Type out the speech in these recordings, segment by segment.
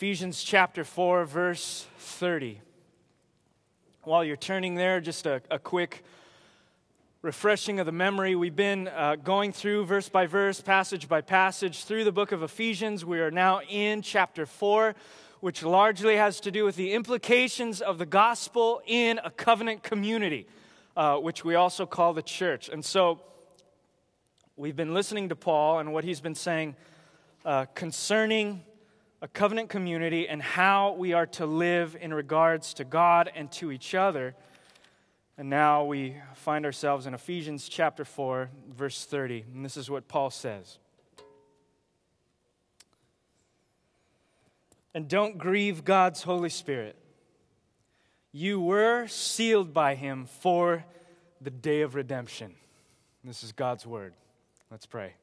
Ephesians chapter 4, verse 30. While you're turning there, just a, a quick refreshing of the memory. We've been uh, going through verse by verse, passage by passage through the book of Ephesians. We are now in chapter 4, which largely has to do with the implications of the gospel in a covenant community, uh, which we also call the church. And so we've been listening to Paul and what he's been saying uh, concerning a covenant community and how we are to live in regards to God and to each other. And now we find ourselves in Ephesians chapter 4, verse 30. And this is what Paul says. And don't grieve God's Holy Spirit. You were sealed by him for the day of redemption. This is God's word. Let's pray.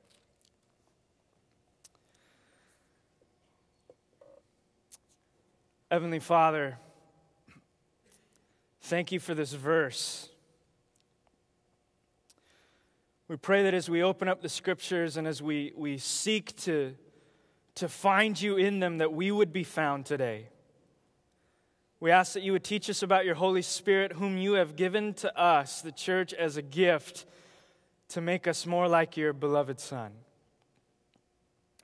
Heavenly Father, thank you for this verse. We pray that as we open up the scriptures and as we, we seek to, to find you in them, that we would be found today. We ask that you would teach us about your Holy Spirit, whom you have given to us, the church, as a gift to make us more like your beloved Son.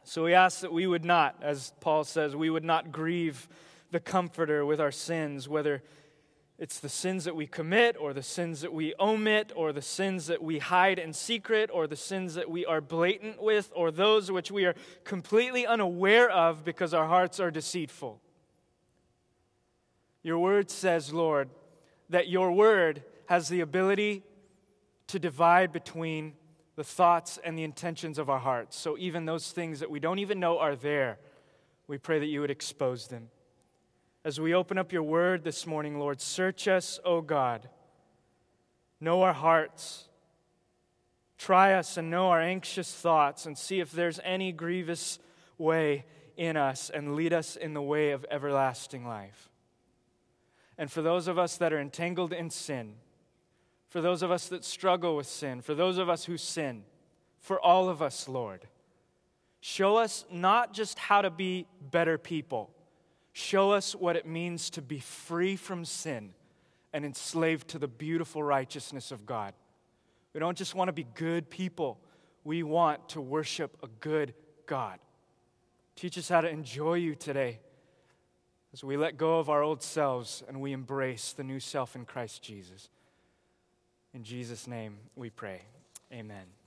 So we ask that we would not, as Paul says, we would not grieve the Comforter with our sins, whether it's the sins that we commit, or the sins that we omit, or the sins that we hide in secret, or the sins that we are blatant with, or those which we are completely unaware of because our hearts are deceitful. Your word says, Lord, that your word has the ability to divide between the thoughts and the intentions of our hearts. So even those things that we don't even know are there, we pray that you would expose them. As we open up your word this morning, Lord, search us, O God. Know our hearts. Try us and know our anxious thoughts and see if there's any grievous way in us and lead us in the way of everlasting life. And for those of us that are entangled in sin, for those of us that struggle with sin, for those of us who sin, for all of us, Lord, show us not just how to be better people Show us what it means to be free from sin and enslaved to the beautiful righteousness of God. We don't just want to be good people, we want to worship a good God. Teach us how to enjoy you today as we let go of our old selves and we embrace the new self in Christ Jesus. In Jesus' name we pray. Amen.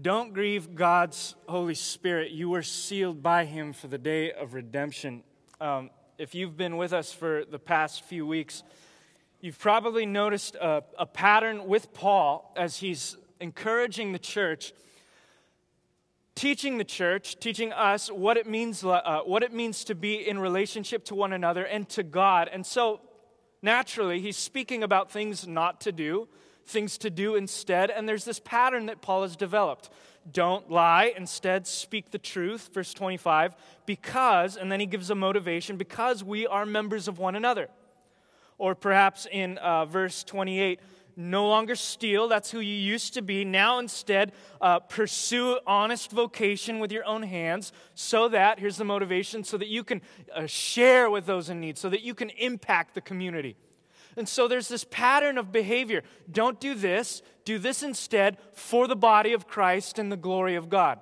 Don't grieve God's Holy Spirit. You were sealed by Him for the day of redemption. Um, if you've been with us for the past few weeks, you've probably noticed a, a pattern with Paul as he's encouraging the church, teaching the church, teaching us what it means, uh, what it means to be in relationship to one another and to God. And so, naturally, he's speaking about things not to do things to do instead. And there's this pattern that Paul has developed. Don't lie, instead, speak the truth, verse 25, because, and then he gives a motivation, because we are members of one another. Or perhaps in uh, verse 28, no longer steal, that's who you used to be. Now instead, uh, pursue honest vocation with your own hands, so that, here's the motivation, so that you can uh, share with those in need, so that you can impact the community. And so there's this pattern of behavior. Don't do this, do this instead for the body of Christ and the glory of God.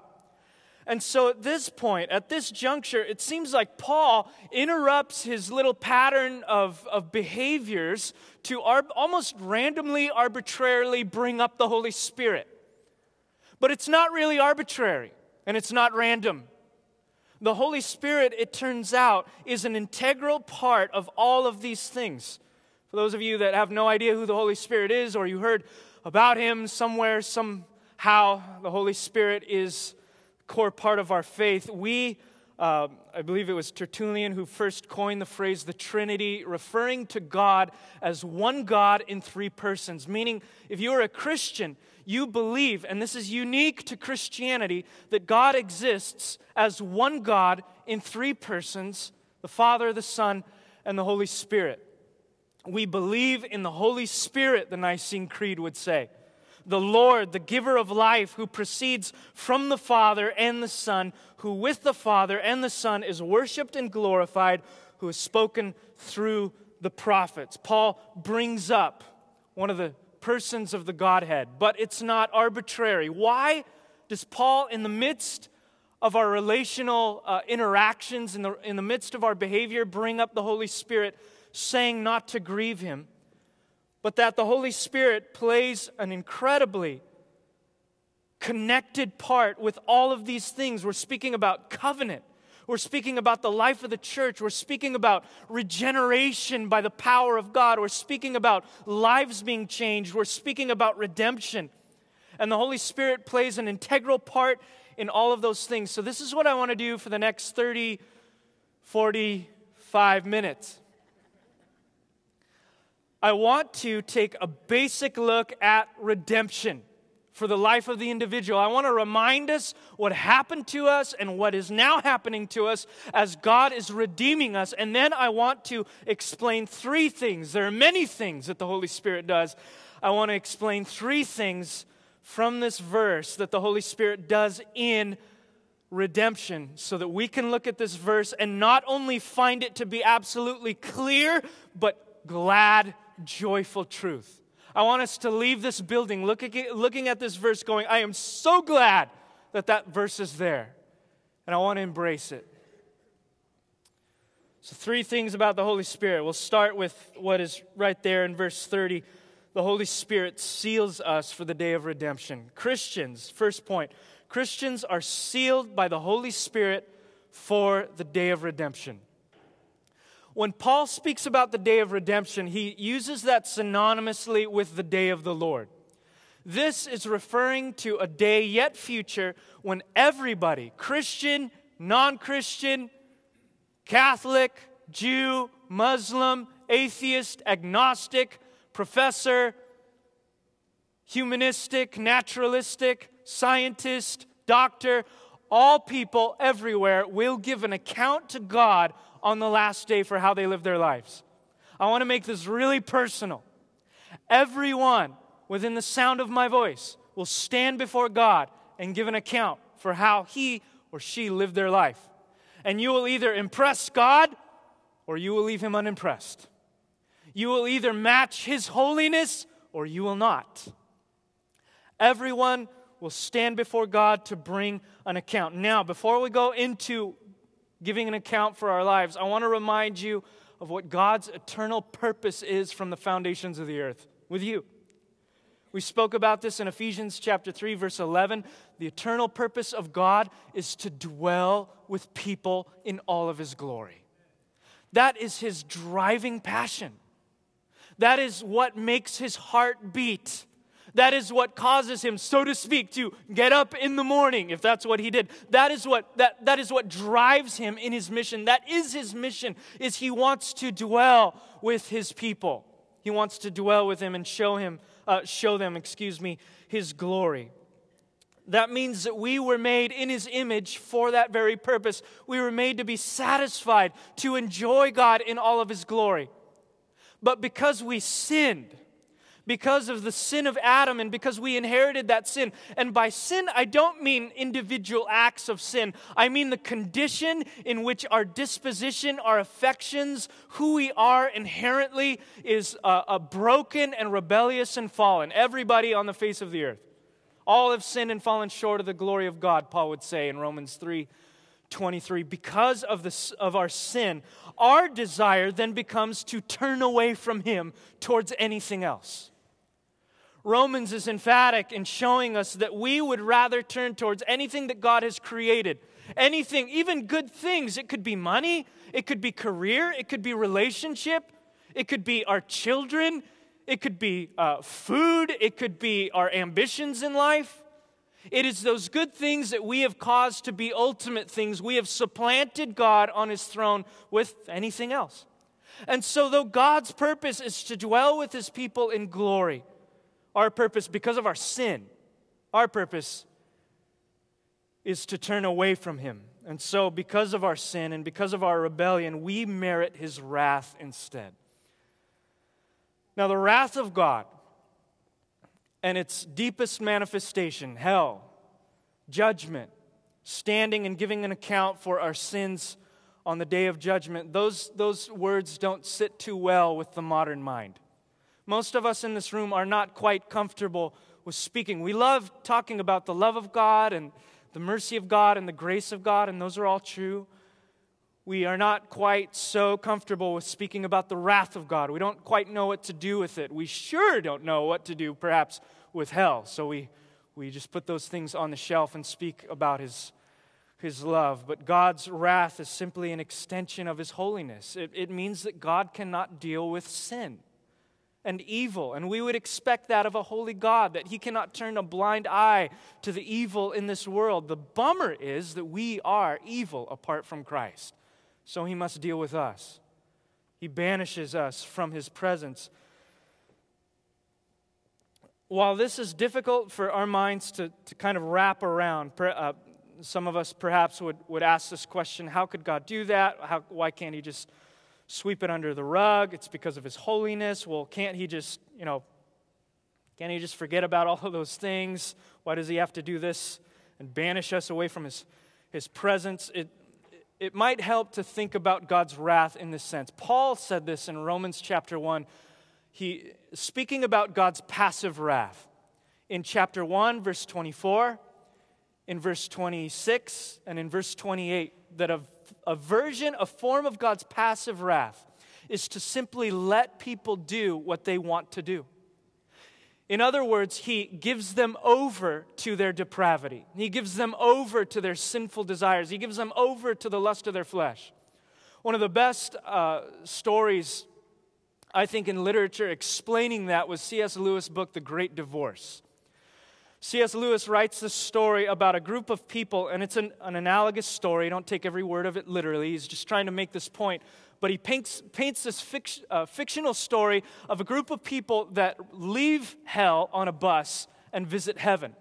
And so at this point, at this juncture, it seems like Paul interrupts his little pattern of, of behaviors to ar- almost randomly, arbitrarily bring up the Holy Spirit. But it's not really arbitrary and it's not random. The Holy Spirit, it turns out, is an integral part of all of these things. For those of you that have no idea who the Holy Spirit is, or you heard about him somewhere, somehow, the Holy Spirit is core part of our faith. We, uh, I believe it was Tertullian who first coined the phrase the Trinity, referring to God as one God in three persons. Meaning, if you are a Christian, you believe, and this is unique to Christianity, that God exists as one God in three persons the Father, the Son, and the Holy Spirit. We believe in the Holy Spirit, the Nicene Creed would say. the Lord, the giver of life, who proceeds from the Father and the Son, who with the Father and the Son is worshiped and glorified, who has spoken through the prophets. Paul brings up one of the persons of the Godhead, but it's not arbitrary. Why does Paul, in the midst of our relational uh, interactions, in the, in the midst of our behavior, bring up the Holy Spirit, saying not to grieve him? but that the Holy Spirit plays an incredibly connected part with all of these things. We're speaking about covenant. We're speaking about the life of the church. We're speaking about regeneration by the power of God. We're speaking about lives being changed. We're speaking about redemption. And the Holy Spirit plays an integral part in all of those things. So, this is what I want to do for the next 30, 45 minutes. I want to take a basic look at redemption for the life of the individual. I want to remind us what happened to us and what is now happening to us as God is redeeming us. And then I want to explain three things. There are many things that the Holy Spirit does. I want to explain three things from this verse that the Holy Spirit does in redemption so that we can look at this verse and not only find it to be absolutely clear, but glad joyful truth. I want us to leave this building looking at, this verse going, I am so glad that that verse is there. And I want to embrace it. So, three things about the Holy Spirit. We'll start with what is right there in verse 30. The Holy Spirit seals us for the day of redemption. Christians, first point, Christians are sealed by the Holy Spirit for the day of redemption. When Paul speaks about the day of redemption, he uses that synonymously with the day of the Lord. This is referring to a day yet future when everybody, Christian, non Christian, Catholic, Jew, Muslim, atheist, agnostic, professor, humanistic, naturalistic, scientist, doctor, all people everywhere will give an account to God on the last day for how they live their lives. I want to make this really personal. Everyone within the sound of my voice will stand before God and give an account for how he or she lived their life. And you will either impress God or you will leave him unimpressed. You will either match his holiness or you will not. Everyone will stand before God to bring an account. Now, before we go into giving an account for our lives, I want to remind you of what God's eternal purpose is from the foundations of the earth with you. We spoke about this in Ephesians chapter 3 verse 11. The eternal purpose of God is to dwell with people in all of his glory. That is his driving passion. That is what makes his heart beat. That is what causes him, so to speak, to get up in the morning, if that's what he did. That is what, that, that is what drives him in his mission. That is his mission, is he wants to dwell with his people. He wants to dwell with him and show him, uh, show them, excuse me, his glory. That means that we were made in His image for that very purpose. We were made to be satisfied, to enjoy God in all of His glory. But because we sinned, because of the sin of Adam and because we inherited that sin. And by sin, I don't mean individual acts of sin, I mean the condition in which our disposition, our affections, who we are inherently is uh, a broken and rebellious and fallen. Everybody on the face of the earth. All have sinned and fallen short of the glory of God, Paul would say in Romans 3 23. Because of, the, of our sin, our desire then becomes to turn away from Him towards anything else. Romans is emphatic in showing us that we would rather turn towards anything that God has created. Anything, even good things. It could be money, it could be career, it could be relationship, it could be our children, it could be uh, food, it could be our ambitions in life. It is those good things that we have caused to be ultimate things. We have supplanted God on his throne with anything else. And so, though God's purpose is to dwell with his people in glory, our purpose, because of our sin, our purpose is to turn away from Him. And so, because of our sin and because of our rebellion, we merit His wrath instead. Now, the wrath of God and its deepest manifestation, hell, judgment, standing and giving an account for our sins on the day of judgment, those, those words don't sit too well with the modern mind. Most of us in this room are not quite comfortable with speaking. We love talking about the love of God and the mercy of God and the grace of God, and those are all true. We are not quite so comfortable with speaking about the wrath of God. We don't quite know what to do with it. We sure don't know what to do, perhaps, with hell. So we, we just put those things on the shelf and speak about His his love, but God's wrath is simply an extension of his holiness. It, it, means that God cannot deal with sin and evil, and we would expect that of a holy God, that he cannot turn a blind eye to the evil in this world. The bummer is that we are evil apart from Christ, so he must deal with us. He banishes us from his presence. While this is difficult for our minds to, to kind of wrap around, uh, some of us perhaps would, would ask this question how could God do that? How, why can't He just sweep it under the rug? It's because of His holiness. Well, can't He just, you know, can't He just forget about all of those things? Why does He have to do this and banish us away from His, his presence? It, it might help to think about God's wrath in this sense. Paul said this in Romans chapter 1. He, speaking about God's passive wrath, in chapter 1, verse 24, in verse 26 and in verse 28 that a, a version, a form of God's passive wrath is to simply let people do what they want to do. In other words, he gives them over to their depravity. He gives them over to their sinful desires. He gives them over to the lust of their flesh. One of the best uh, stories, I think, in literature explaining that was C.S. Lewis' book, The Great Divorce. C.S. Lewis writes this story about a group of people, and it's an, an, analogous story. Don't take every word of it literally. He's just trying to make this point. But he paints, paints this fic, uh, fictional story of a group of people that leave hell on a bus and visit heaven.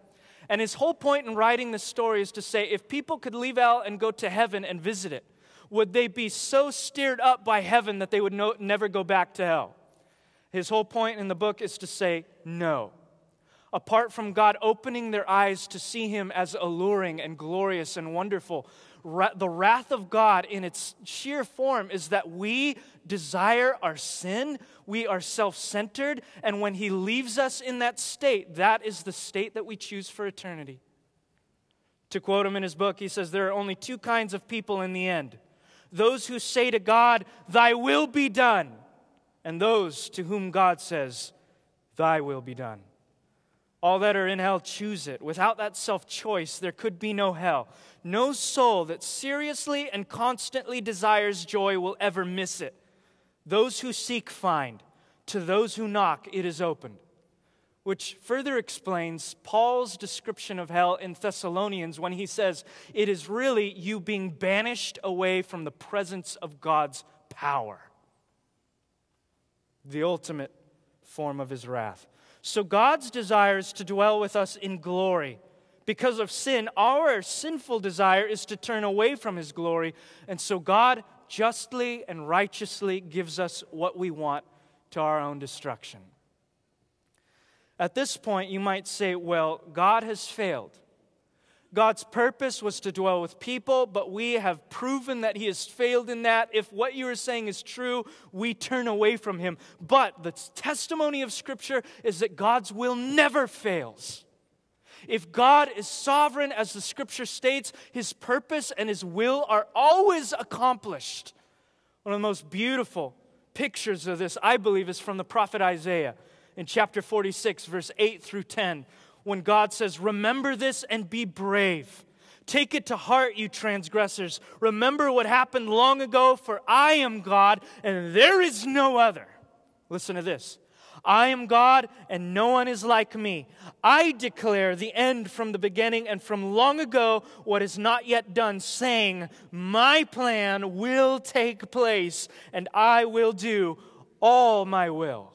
And his whole point in writing this story is to say if people could leave hell and go to heaven and visit it, would they be so stirred up by heaven that they would no, never go back to hell? His whole point in the book is to say no apart from God opening their eyes to see Him as alluring and glorious and wonderful. the wrath of God, in its sheer form, is that we desire our sin, we are self centered, and when He leaves us in that state, that is the state that we choose for eternity. To quote him in his book, he says, There are only two kinds of people in the end those who say to God, Thy will be done, and those to whom God says, Thy will be done. All that are in hell choose it. Without that self choice, there could be no hell. No soul that seriously and constantly desires joy will ever miss it. Those who seek find. To those who knock, it is opened. Which further explains Paul's description of hell in Thessalonians when he says, It is really you being banished away from the presence of God's power. The ultimate form of his wrath. So God's desire is to dwell with us in glory. Because of sin, our sinful desire is to turn away from his glory. And so God justly and righteously gives us what we want to our own destruction. At this point, you might say, well, God has failed. God's purpose was to dwell with people, but we have proven that He has failed in that. If what you are saying is true, we turn away from Him. But the testimony of Scripture is that God's will never fails. If God is sovereign, as the Scripture states, His purpose and His will are always accomplished. One of the most beautiful pictures of this, I believe, is from the prophet Isaiah in chapter 46, verse 8 through 10 when God says, Remember this and be brave. Take it to heart, you transgressors. Remember what happened long ago, for I am God and there is no other. Listen to this. I am God and no one is like me. I declare the end from the beginning and from long ago what is not yet done, saying, My plan will take place and I will do all my will.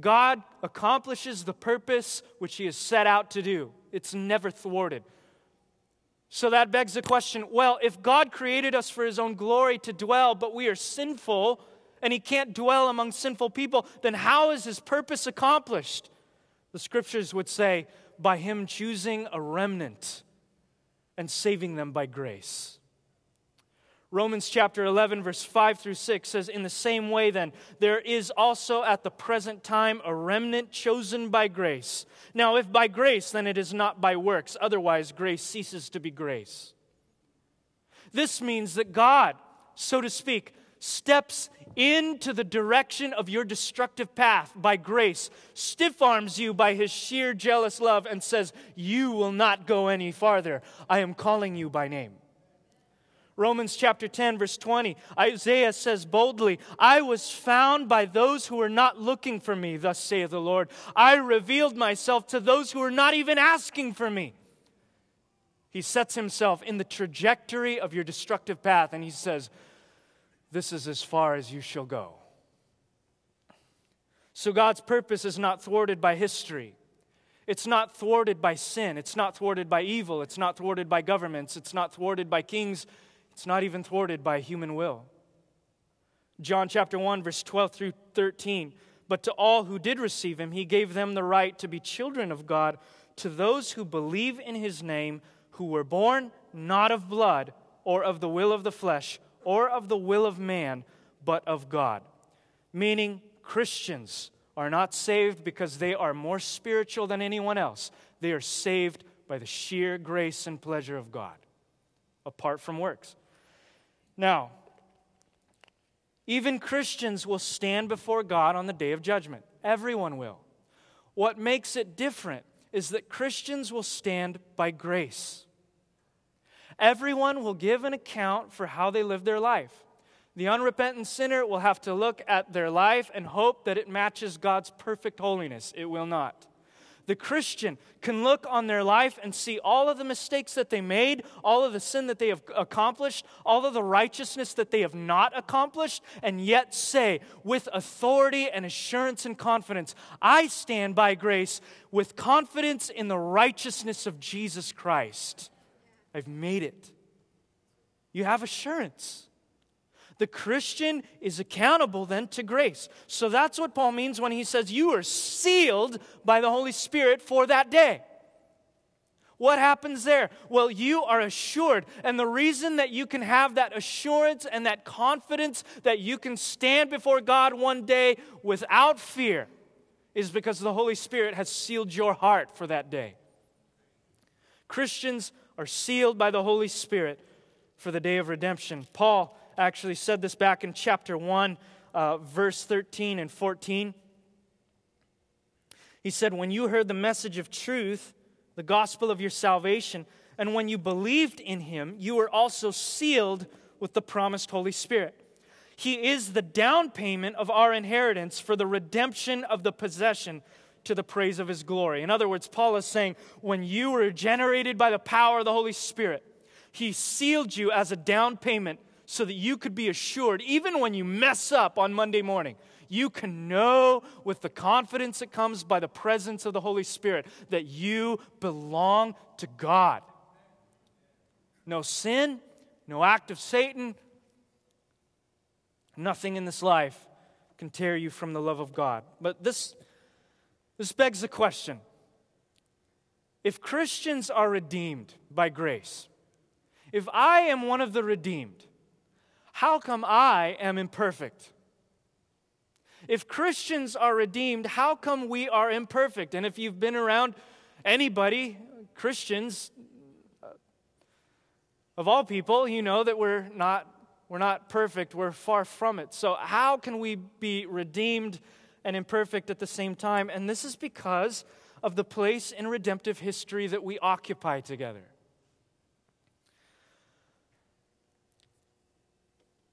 God accomplishes the purpose which He has set out to do, it's never thwarted. So that begs the question well, if God created us for His own glory to dwell, but we are sinful and He can't dwell among sinful people, then how is His purpose accomplished? The scriptures would say, by him choosing a remnant and saving them by grace. Romans chapter 11, verse 5 through 6 says, In the same way, then, there is also at the present time a remnant chosen by grace. Now, if by grace, then it is not by works. Otherwise, grace ceases to be grace. This means that God, so to speak, steps into the direction of your destructive path by grace, stiff arms you by his sheer jealous love, and says, You will not go any farther. I am calling you by name. Romans chapter 10, verse 20, Isaiah says boldly, I was found by those who were not looking for me, thus saith the Lord. I revealed myself to those who were not even asking for me. He sets himself in the trajectory of your destructive path and he says, This is as far as you shall go. So God's purpose is not thwarted by history. It's not thwarted by sin. It's not thwarted by evil. It's not thwarted by governments. It's not thwarted by kings it's not even thwarted by human will. John chapter 1, verse 12 through 13. But to all who did receive him, he gave them the right to be children of God, to those who believe in his name, who were born not of blood, or of the will of the flesh, or of the will of man, but of God. Meaning, Christians are not saved because they are more spiritual than anyone else. They are saved by the sheer grace and pleasure of God, apart from works. Now, even Christians will stand before God on the day of judgment. Everyone will. What makes it different is that Christians will stand by grace. Everyone will give an account for how they live their life. The unrepentant sinner will have to look at their life and hope that it matches God's perfect holiness. It will not the Christian can look on their life and see all of the mistakes that they made, all of the sin that they have accomplished, all of the righteousness that they have not accomplished, and yet say with authority and assurance and confidence, I stand by grace with confidence in the righteousness of Jesus Christ. I've made it. You have assurance. The Christian is accountable then to grace. So that's what Paul means when he says, You are sealed by the Holy Spirit for that day. What happens there? Well, you are assured. And the reason that you can have that assurance and that confidence that you can stand before God one day without fear is because the Holy Spirit has sealed your heart for that day. Christians are sealed by the Holy Spirit for the day of redemption. Paul actually said this back in chapter 1, uh, verse 13 and 14. He said, When you heard the message of truth, the gospel of your salvation, and when you believed in him, you were also sealed with the promised Holy Spirit. He is the down payment of our inheritance for the redemption of the possession to the praise of his glory. In other words, Paul is saying, when you were generated by the power of the Holy Spirit, he sealed you as a down payment so that you could be assured, even when you mess up on Monday morning, you can know with the confidence that comes by the presence of the Holy Spirit that you belong to God. No sin, no act of Satan, nothing in this life can tear you from the love of God. But this, this begs the question if Christians are redeemed by grace, if I am one of the redeemed, how come I am imperfect? If Christians are redeemed, how come we are imperfect? And if you've been around anybody, Christians, uh, of all people, you know that we're not, we're not perfect, we're far from it. So, how can we be redeemed and imperfect at the same time? And this is because of the place in redemptive history that we occupy together.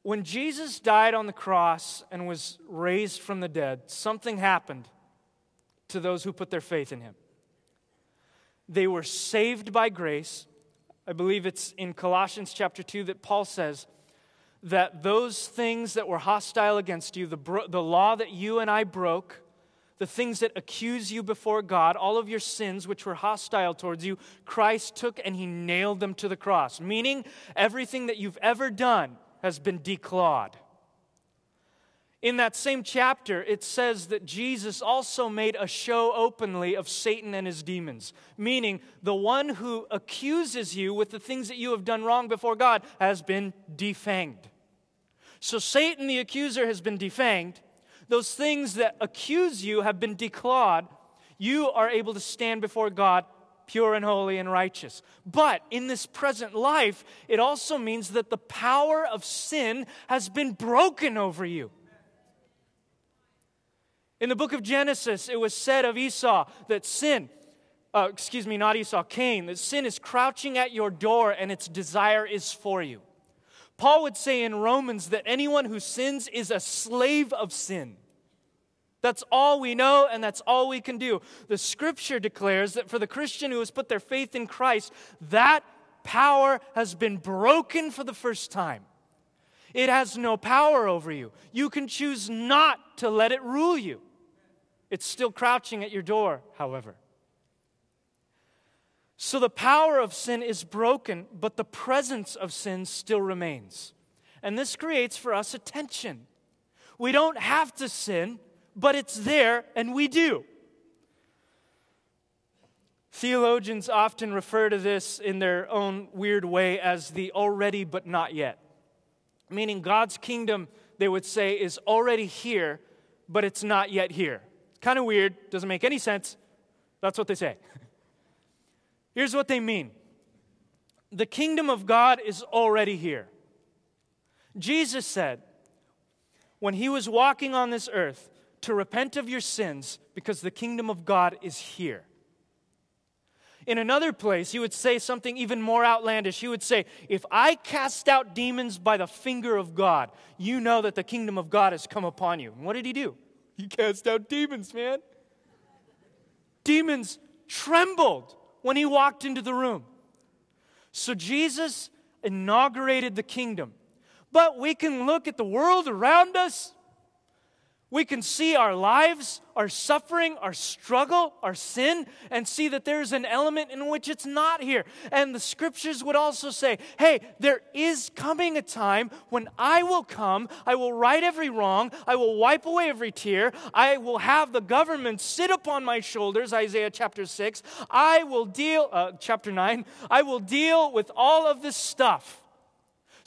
When Jesus died on the cross and was raised from the dead, something happened to those who put their faith in him. They were saved by grace. I believe it's in Colossians chapter 2 that Paul says that those things that were hostile against you, the, bro- the law that you and I broke, the things that accuse you before God, all of your sins which were hostile towards you, Christ took and he nailed them to the cross. Meaning, everything that you've ever done has been declawed. In that same chapter, it says that Jesus also made a show openly of Satan and his demons, meaning the one who accuses you with the things that you have done wrong before God has been defanged. So Satan, the accuser, has been defanged. Those things that accuse you have been declawed. You are able to stand before God pure and holy and righteous. But in this present life, it also means that the power of sin has been broken over you. In the book of Genesis, it was said of Esau that sin, uh, excuse me, not Esau, Cain, that sin is crouching at your door and its desire is for you. Paul would say in Romans that anyone who sins is a slave of sin. That's all we know, and that's all we can do. The scripture declares that for the Christian who has put their faith in Christ, that power has been broken for the first time. It has no power over you. You can choose not to let it rule you. It's still crouching at your door, however. So the power of sin is broken, but the presence of sin still remains. And this creates for us a tension. We don't have to sin, but it's there and we do. Theologians often refer to this in their own weird way as the already but not yet. Meaning, God's kingdom, they would say, is already here, but it's not yet here. Kind of weird, doesn't make any sense. That's what they say. Here's what they mean the kingdom of God is already here. Jesus said, when he was walking on this earth, to repent of your sins because the kingdom of God is here. In another place, he would say something even more outlandish. He would say, If I cast out demons by the finger of God, you know that the kingdom of God has come upon you. And what did he do? He cast out demons, man. Demons trembled when he walked into the room. So Jesus inaugurated the kingdom. But we can look at the world around us we can see our lives, our suffering, our struggle, our sin, and see that there's an element in which it's not here. And the scriptures would also say, hey, there is coming a time when I will come, I will right every wrong, I will wipe away every tear, I will have the government sit upon my shoulders, Isaiah chapter 6. I will deal, uh, chapter 9, I will deal with all of this stuff.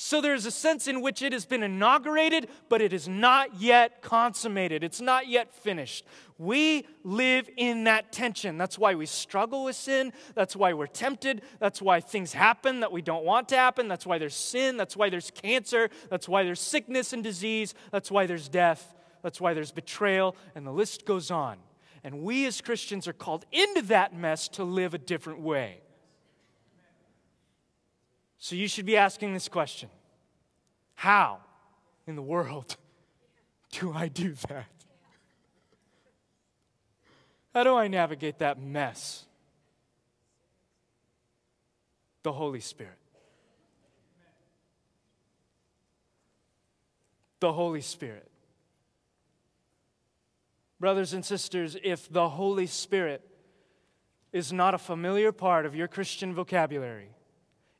So there's a sense in which it has been inaugurated, but it is not yet consummated. It's not yet finished. We live in that tension. That's why we struggle with sin. That's why we're tempted. That's why things happen that we don't want to happen. That's why there's sin. That's why there's cancer. That's why there's sickness and disease. That's why there's death. That's why there's betrayal. And the list goes on. And we as Christians are called into that mess to live a different way. So you should be asking this question How in the world do I do that? How do I navigate that mess? The Holy Spirit. The Holy Spirit. Brothers and sisters, if the Holy Spirit is not a familiar part of your Christian vocabulary,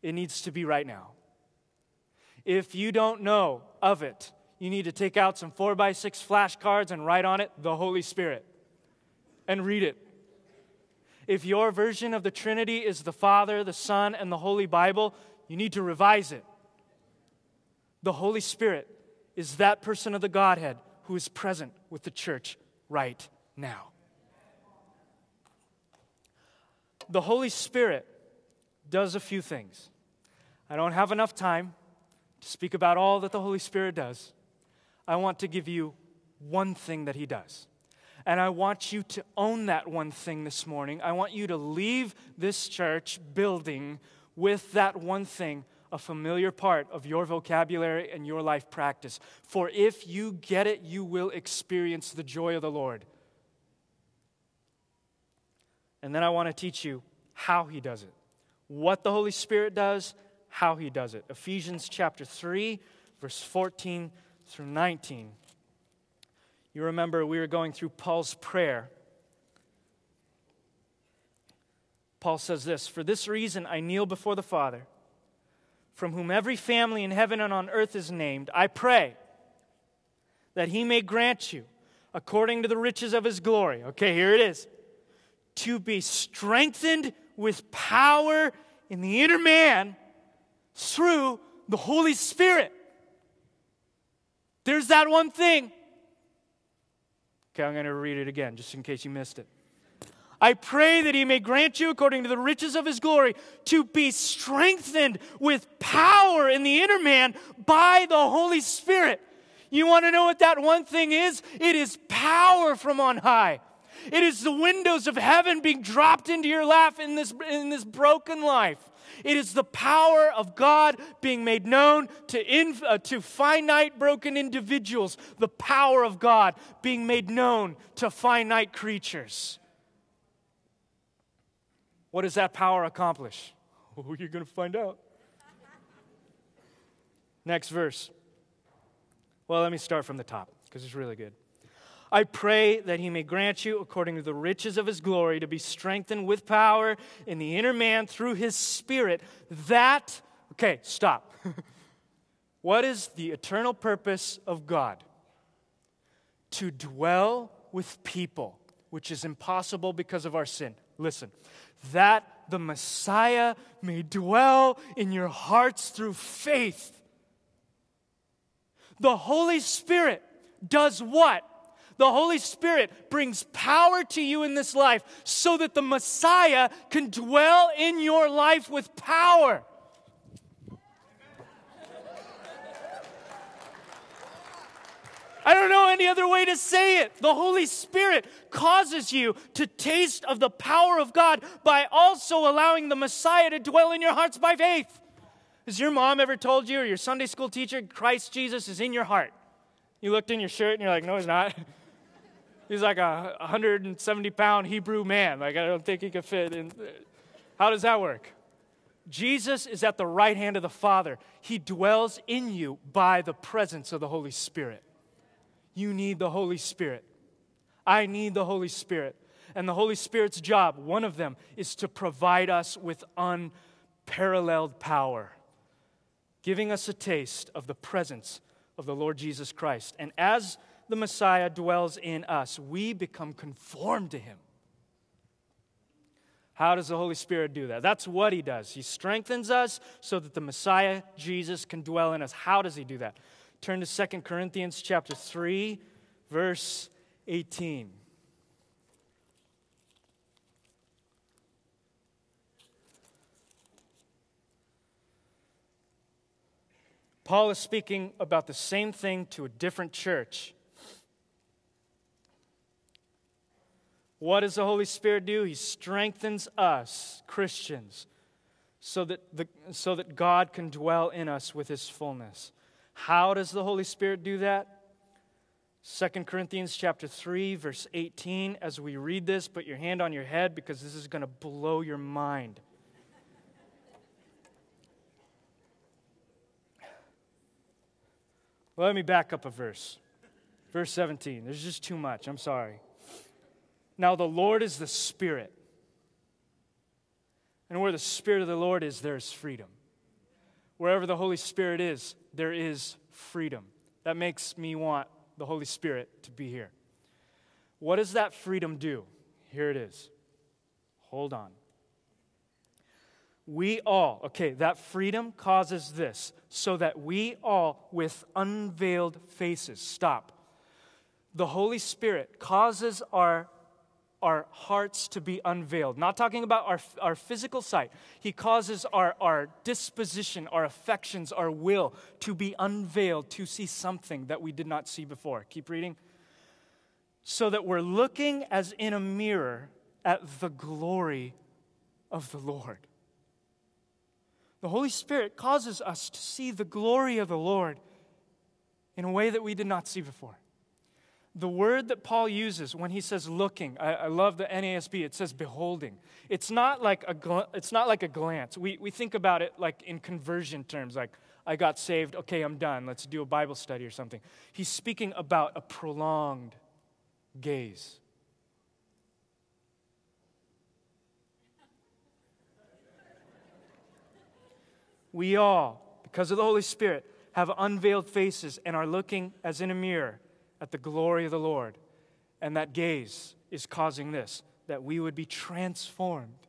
it needs to be right now. If you don't know of it, you need to take out some 4 by 6 flashcards and write on it the Holy Spirit and read it. If your version of the Trinity is the Father, the Son, and the Holy Bible, you need to revise it. The Holy Spirit is that person of the Godhead who is present with the church right now. The Holy Spirit does a few things. I don't have enough time to speak about all that the Holy Spirit does. I want to give you one thing that He does. And I want you to own that one thing this morning. I want you to leave this church building with that one thing, a familiar part of your vocabulary and your life practice. For if you get it, you will experience the joy of the Lord. And then I want to teach you how He does it, what the Holy Spirit does, how he does it. Ephesians chapter 3, verse 14 through 19. You remember we were going through Paul's prayer. Paul says this For this reason I kneel before the Father, from whom every family in heaven and on earth is named. I pray that he may grant you, according to the riches of his glory. Okay, here it is. To be strengthened with power in the inner man through the Holy Spirit. There's that one thing. Okay, I'm going to read it again just in case you missed it. I pray that he may grant you, according to the riches of his glory, to be strengthened with power in the inner man by the Holy Spirit. You want to know what that one thing is? It is power from on high. It is the windows of heaven being dropped into your lap in this, in this broken life. It is the power of God being made known to, in, uh, to finite, broken individuals. The power of God being made known to finite creatures. What does that power accomplish? Oh, you're going to find out. Next verse. Well, let me start from the top because it's really good. I pray that he may grant you, according to the riches of his glory, to be strengthened with power in the inner man through his spirit, that, okay, stop. what is the eternal purpose of God? To dwell with people, which is impossible because of our sin. Listen, that the Messiah may dwell in your hearts through faith. The Holy Spirit does what? The Holy Spirit brings power to you in this life so that the Messiah can dwell in your life with power. I don't know any other way to say it. The Holy Spirit causes you to taste of the power of God by also allowing the Messiah to dwell in your hearts by faith. Has your mom ever told you, or your Sunday school teacher, Christ Jesus is in your heart? You looked in your shirt and you're like, no, he's not. He's like a 170 pound Hebrew man. Like, I don't think he could fit in. How does that work? Jesus is at the right hand of the Father. He dwells in you by the presence of the Holy Spirit. You need the Holy Spirit. I need the Holy Spirit. And the Holy Spirit's job, one of them, is to provide us with unparalleled power, giving us a taste of the presence of the Lord Jesus Christ. And as the Messiah dwells in us, we become conformed to him. How does the Holy Spirit do that? That's what he does. He strengthens us so that the Messiah, Jesus, can dwell in us. How does he do that? Turn to 2 Corinthians chapter 3, verse 18. Paul is speaking about the same thing to a different church. What does the Holy Spirit do? He strengthens us, Christians, so that, the, so that God can dwell in us with his fullness. How does the Holy Spirit do that? 2 Corinthians chapter 3 verse 18 as we read this put your hand on your head because this is going to blow your mind. Let me back up a verse. Verse 17. There's just too much. I'm sorry. Now, the Lord is the Spirit. And where the Spirit of the Lord is, there is freedom. Wherever the Holy Spirit is, there is freedom. That makes me want the Holy Spirit to be here. What does that freedom do? Here it is. Hold on. We all, okay, that freedom causes this, so that we all, with unveiled faces, stop. The Holy Spirit causes our our hearts to be unveiled. Not talking about our, our physical sight. He causes our, our disposition, our affections, our will to be unveiled to see something that we did not see before. Keep reading. So that we're looking as in a mirror at the glory of the Lord. The Holy Spirit causes us to see the glory of the Lord in a way that we did not see before. The word that Paul uses when he says looking, I, I love the NASB, it says beholding. It's not like a, gl- it's not like a glance. We, we think about it like in conversion terms, like, I got saved, okay, I'm done, let's do a Bible study or something. He's speaking about a prolonged gaze. We all, because of the Holy Spirit, have unveiled faces and are looking as in a mirror at the glory of the Lord. And that gaze is causing this that we would be transformed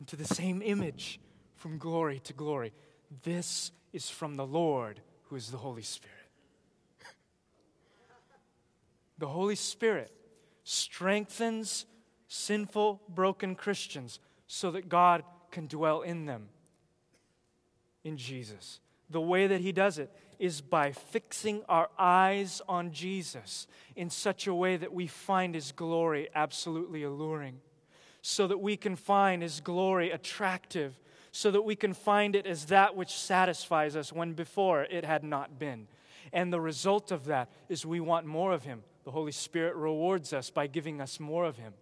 into the same image from glory to glory. This is from the Lord, who is the Holy Spirit. the Holy Spirit strengthens sinful, broken Christians so that God can dwell in them in Jesus. The way that He does it is by fixing our eyes on Jesus in such a way that we find His glory absolutely alluring, so that we can find His glory attractive, so that we can find it as that which satisfies us when before it had not been. And the result of that is we want more of Him. The Holy Spirit rewards us by giving us more of Him.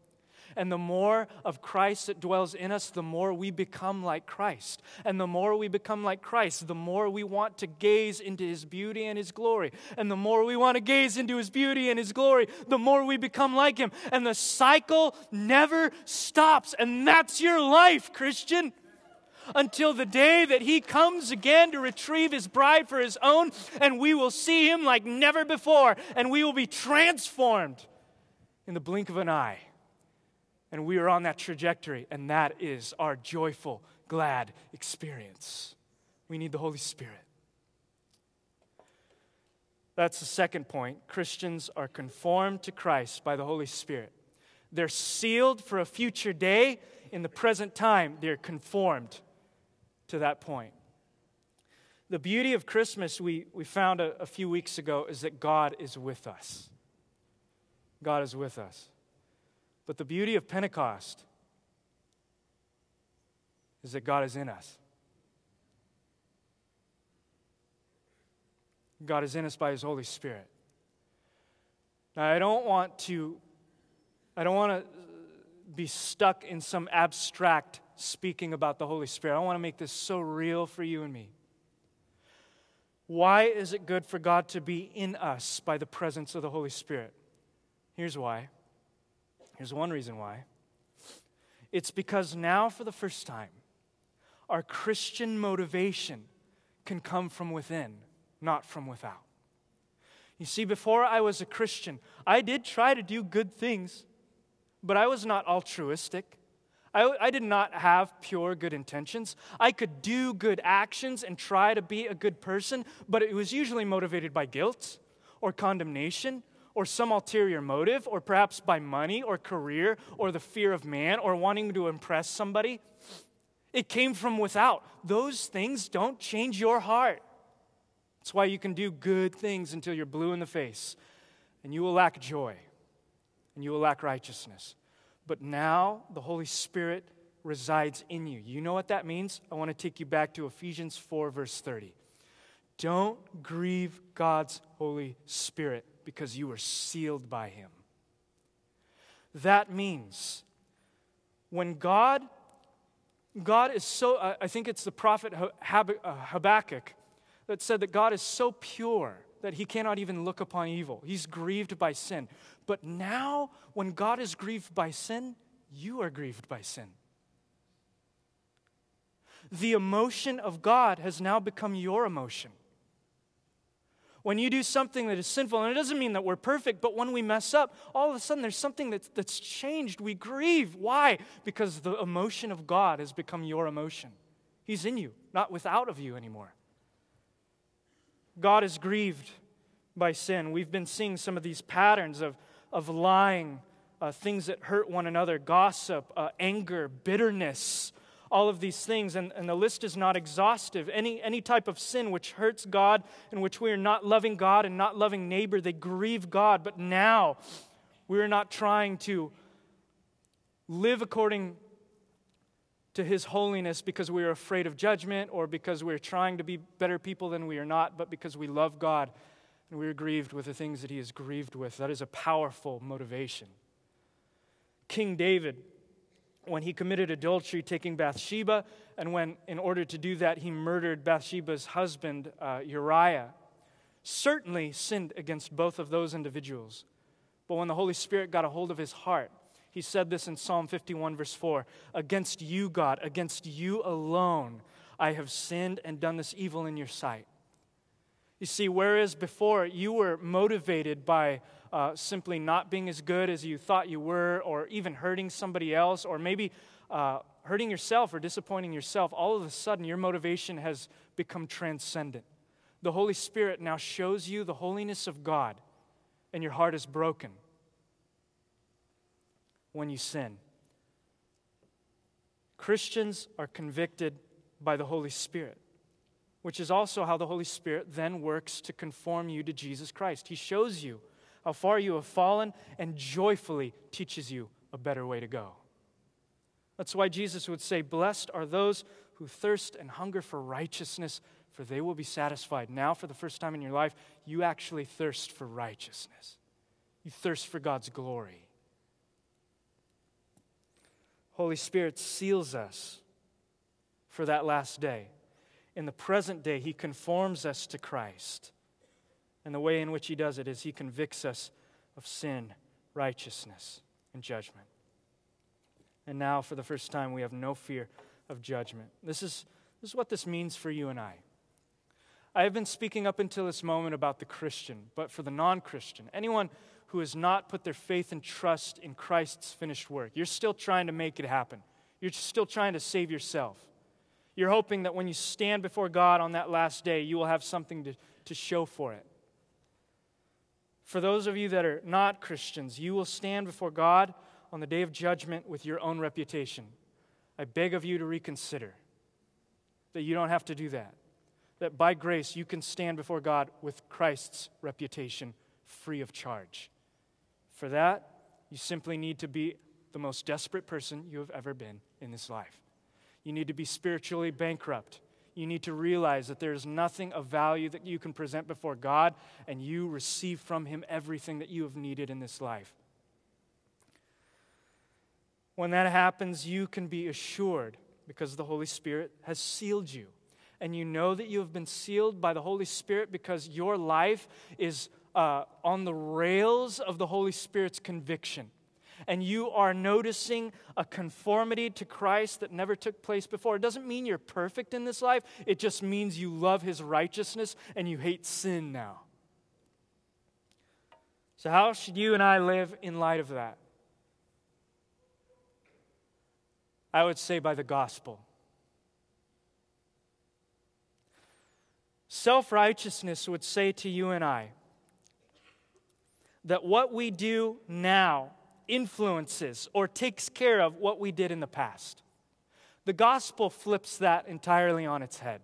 And the more of Christ that dwells in us, the more we become like Christ. And the more we become like Christ, the more we want to gaze into his beauty and his glory. And the more we want to gaze into his beauty and his glory, the more we become like him. And the cycle never stops. And that's your life, Christian until the day that he comes again to retrieve his bride for his own, and we will see him like never before, and we will be transformed in the blink of an eye. And we are on that trajectory, and that is our joyful, glad experience. We need the Holy Spirit. That's the second point. Christians are conformed to Christ by the Holy Spirit. They're sealed for a future day. In the present time, they're conformed to that point. The beauty of Christmas, we, we found a, a few weeks ago, is that God is with us. God is with us. But the beauty of Pentecost is that God is in us. God is in us by his Holy Spirit. Now, I don't want to I don't want to be stuck in some abstract speaking about the Holy Spirit. I want to make this so real for you and me. Why is it good for God to be in us by the presence of the Holy Spirit? Here's why. Here's one reason why it's because now, for the first time, our Christian motivation can come from within, not from without. You see, before I was a Christian, I did try to do good things, but I was not altruistic. I, I, did not have pure good intentions. I could do good actions and try to be a good person, but it was usually motivated by guilt or condemnation or some ulterior motive, or perhaps by money or career or the fear of man or wanting to impress somebody. It came from without. Those things don't change your heart. That's why you can do good things until you're blue in the face, and you will lack joy, and you will lack righteousness. But now the Holy Spirit resides in you. You know what that means? I want to take you back to Ephesians 4, verse 30. Don't grieve God's Holy Spirit because you were sealed by him. That means when God, God is so, I think it's the prophet uh, Habakkuk that said that God is so pure that he cannot even look upon evil. He's grieved by sin. But now, when God is grieved by sin, you are grieved by sin. The emotion of God has now become your emotion. When you do something that is sinful, and it doesn't mean that we're perfect, but when we mess up, all of a sudden there's something that's, that's changed. We grieve. Why? Because the emotion of God has become your emotion. He's in you, not without of you anymore. God is grieved by sin. We've been seeing some of these patterns of, of lying, uh, things that hurt one another, gossip, uh, anger, bitterness, all of these things, and, and the list is not exhaustive. Any, any type of sin which hurts God, in which we are not loving God and not loving neighbor, they grieve God. But now, we are not trying to live according to His holiness because we are afraid of judgment or because we're trying to be better people than we are not, but because we love God and we are grieved with the things that He is grieved with. That is a powerful motivation. King David when he committed adultery, taking Bathsheba, and when, in order to do that, he murdered Bathsheba's husband, uh, Uriah, certainly sinned against both of those individuals. But when the Holy Spirit got a hold of his heart, he said this in Psalm 51, verse 4 Against you, God, against you alone, I have sinned and done this evil in your sight. You see, whereas before you were motivated by uh, simply not being as good as you thought you were, or even hurting somebody else, or maybe uh, hurting yourself or disappointing yourself, all of a sudden your motivation has become transcendent. The Holy Spirit now shows you the holiness of God, and your heart is broken when you sin. Christians are convicted by the Holy Spirit, which is also how the Holy Spirit then works to conform you to Jesus Christ. He shows you how far you have fallen and joyfully teaches you a better way to go. That's why Jesus would say, Blessed are those who thirst and hunger for righteousness, for they will be satisfied. Now, for the first time in your life, you actually thirst for righteousness. You thirst for God's glory. Holy Spirit seals us for that last day. In the present day, He conforms us to Christ. And the way in which He does it is He convicts us of sin, righteousness, and judgment. And now, for the first time, we have no fear of judgment. This is, this is what this means for you and I. I have been speaking up until this moment about the Christian, but for the non Christian, anyone who has not put their faith and trust in Christ's finished work, you're still trying to make it happen. You're still trying to save yourself. You're hoping that when you stand before God on that last day, you will have something to, to show for it. For those of you that are not Christians, you will stand before God on the day of judgment with your own reputation. I beg of you to reconsider that you don't have to do that. That by grace you can stand before God with Christ's reputation free of charge. For that, you simply need to be the most desperate person you have ever been in this life. You need to be spiritually bankrupt. You need to realize that there is nothing of value that you can present before God, and you receive from Him everything that you have needed in this life. When that happens, you can be assured because the Holy Spirit has sealed you. And you know that you have been sealed by the Holy Spirit because your life is uh, on the rails of the Holy Spirit's conviction and you are noticing a conformity to Christ that never took place before. It doesn't mean you're perfect in this life, it just means you love his righteousness and you hate sin now. So, how should you and I live in light of that? I would say by the gospel. Self righteousness would say to you and I that what we do now influences or takes care of what we did in the past. The gospel flips that entirely on its head.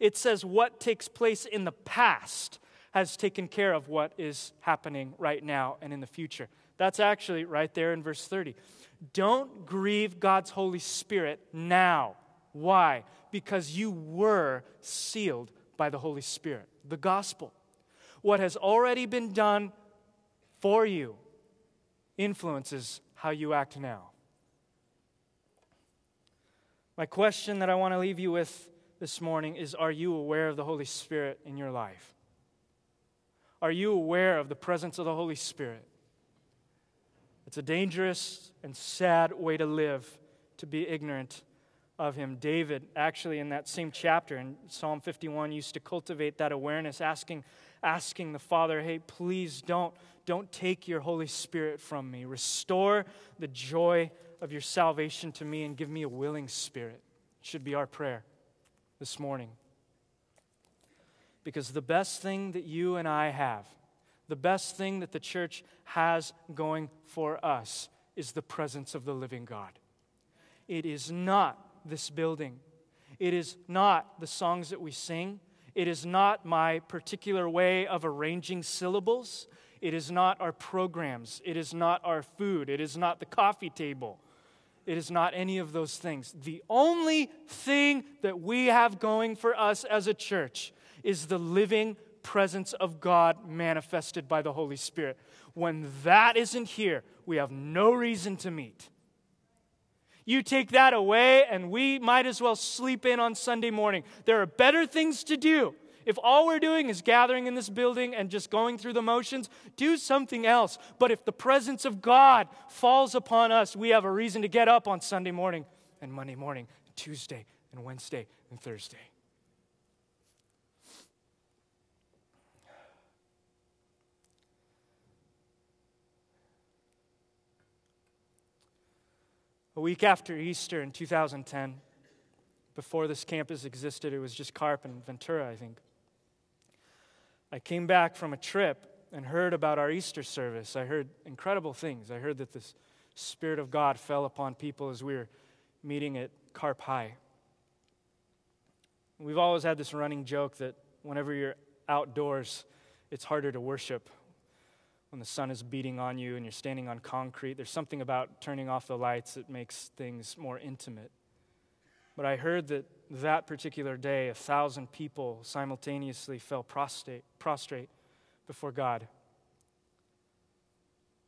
It says what takes place in the past has taken care of what is happening right now and in the future. That's actually right there in verse 30. Don't grieve God's Holy Spirit now. Why? Because you were sealed by the Holy Spirit, the gospel. What has already been done for you influences how you act now. My question that I want to leave you with this morning is Are you aware of the Holy Spirit in your life? Are you aware of the presence of the Holy Spirit? It's a dangerous and sad way to live to be ignorant of him. David, actually, in that same chapter in Psalm 51, used to cultivate that awareness, asking, asking the Father, hey, please don't, don't take your Holy Spirit from me. Restore the joy of your salvation to me and give me a willing spirit. Should be our prayer this morning. Because the best thing that you and I have, the best thing that the church has going for us, is the presence of the living God. It is not this building. It is not the songs that we sing. It is not my particular way of arranging syllables. It is not our programs. It is not our food. It is not the coffee table. It is not any of those things. The only thing that we have going for us as a church is the living presence of God manifested by the Holy Spirit. When that isn't here, we have no reason to meet. You take that away, and we might as well sleep in on Sunday morning. There are better things to do. If all we're doing is gathering in this building and just going through the motions, do something else. But if the presence of God falls upon us, we have a reason to get up on Sunday morning and Monday morning, Tuesday and Wednesday and Thursday. A week after Easter in 2010, before this campus existed, it was just Carp and Ventura, I think. I came back from a trip and heard about our Easter service. I heard incredible things. I heard that the Spirit of God fell upon people as we were meeting at Carp High. We've always had this running joke that whenever you're outdoors, it's harder to worship when the sun is beating on you and you're standing on concrete. There's something about turning off the lights that makes things more intimate. But I heard that that particular day, a thousand people simultaneously fell prostrate, prostrate before God.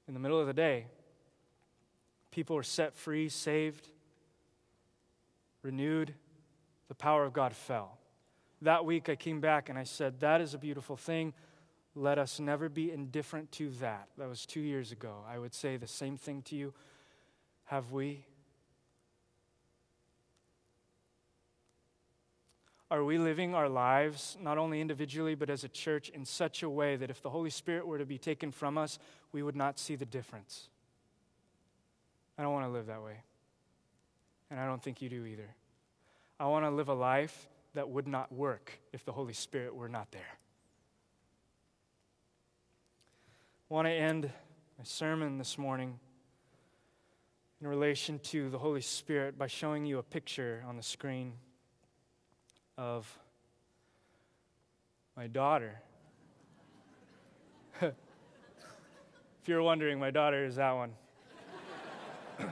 In the middle of the day, people were set free, saved, renewed. The power of God fell. That week, I came back and I said, That is a beautiful thing. Let us never be indifferent to that. That was two years ago. I would say the same thing to you. Have we? Are we living our lives, not only individually, but as a church, in such a way that if the Holy Spirit were to be taken from us, we would not see the difference? I don't want to live that way. And I don't think you do either. I want to live a life that would not work if the Holy Spirit were not there. I want to end my sermon this morning in relation to the Holy Spirit by showing you a picture on the screen of my daughter. if you're wondering, my daughter is that one. the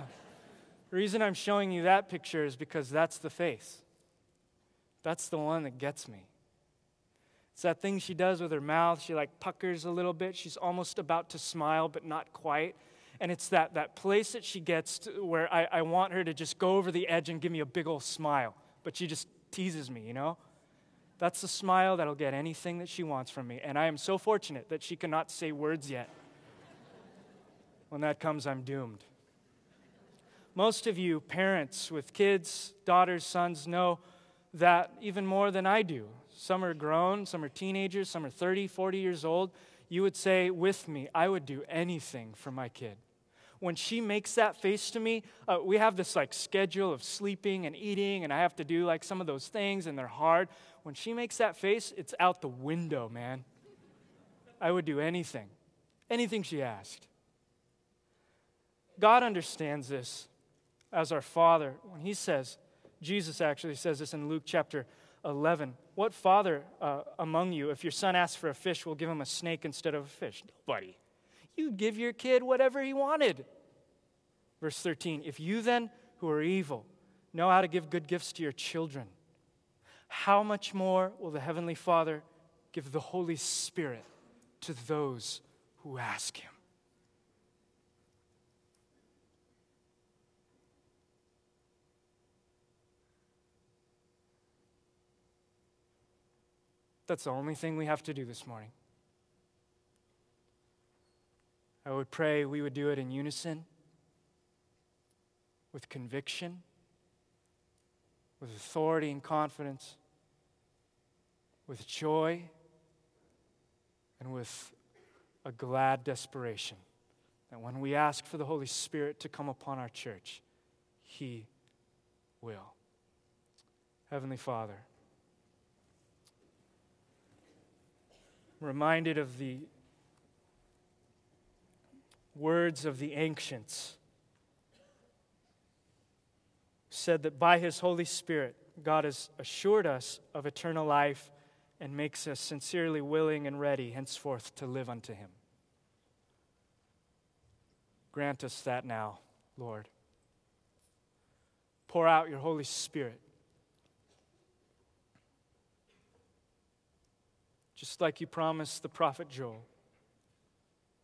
reason I'm showing you that picture is because that's the face. That's the one that gets me. It's that thing she does with her mouth. She like puckers a little bit. She's almost about to smile, but not quite. And it's that, that place that she gets where I, I want her to just go over the edge and give me a big old smile. But she just teases me, you know? That's the smile that'll get anything that she wants from me. And I am so fortunate that she cannot say words yet. when that comes, I'm doomed. Most of you, parents with kids, daughters, sons, know that even more than I do. Some are grown, some are teenagers, some are 30, 40 years old. You would say with me, I would do anything for my kid. When she makes that face to me, uh, we have this like schedule of sleeping and eating, and I have to do like some of those things, and they're hard. When she makes that face, it's out the window, man. I would do anything, anything she asked. God understands this as our Father when He says, Jesus actually says this in Luke chapter 11. What father uh, among you, if your son asks for a fish, will give him a snake instead of a fish? Nobody. You'd give your kid whatever he wanted. Verse 13 If you then, who are evil, know how to give good gifts to your children, how much more will the Heavenly Father give the Holy Spirit to those who ask Him? That's the only thing we have to do this morning. I would pray we would do it in unison, with conviction, with authority and confidence, with joy, and with a glad desperation that when we ask for the Holy Spirit to come upon our church, He will. Heavenly Father, reminded of the words of the ancients said that by his holy spirit god has assured us of eternal life and makes us sincerely willing and ready henceforth to live unto him. Grant us that now lord. Pour out your holy spirit Just like you promised the prophet Joel,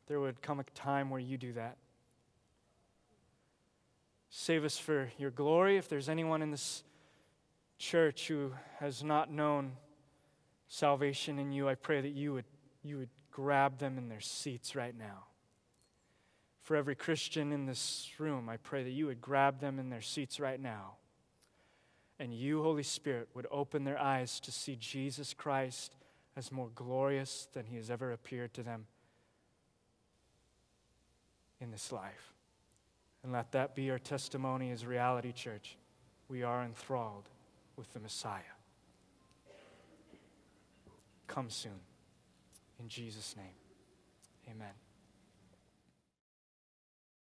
there would come a time where you do that. Save us for your glory. If there's anyone in this church who has not known salvation in you, I pray that you would, you would grab them in their seats right now. For every Christian in this room, I pray that you would grab them in their seats right now. And you, Holy Spirit, would open their eyes to see Jesus Christ as more glorious than he has ever appeared to them in this life. And let that be our testimony as reality, church. We are enthralled with the Messiah. Come soon. In Jesus' name, amen.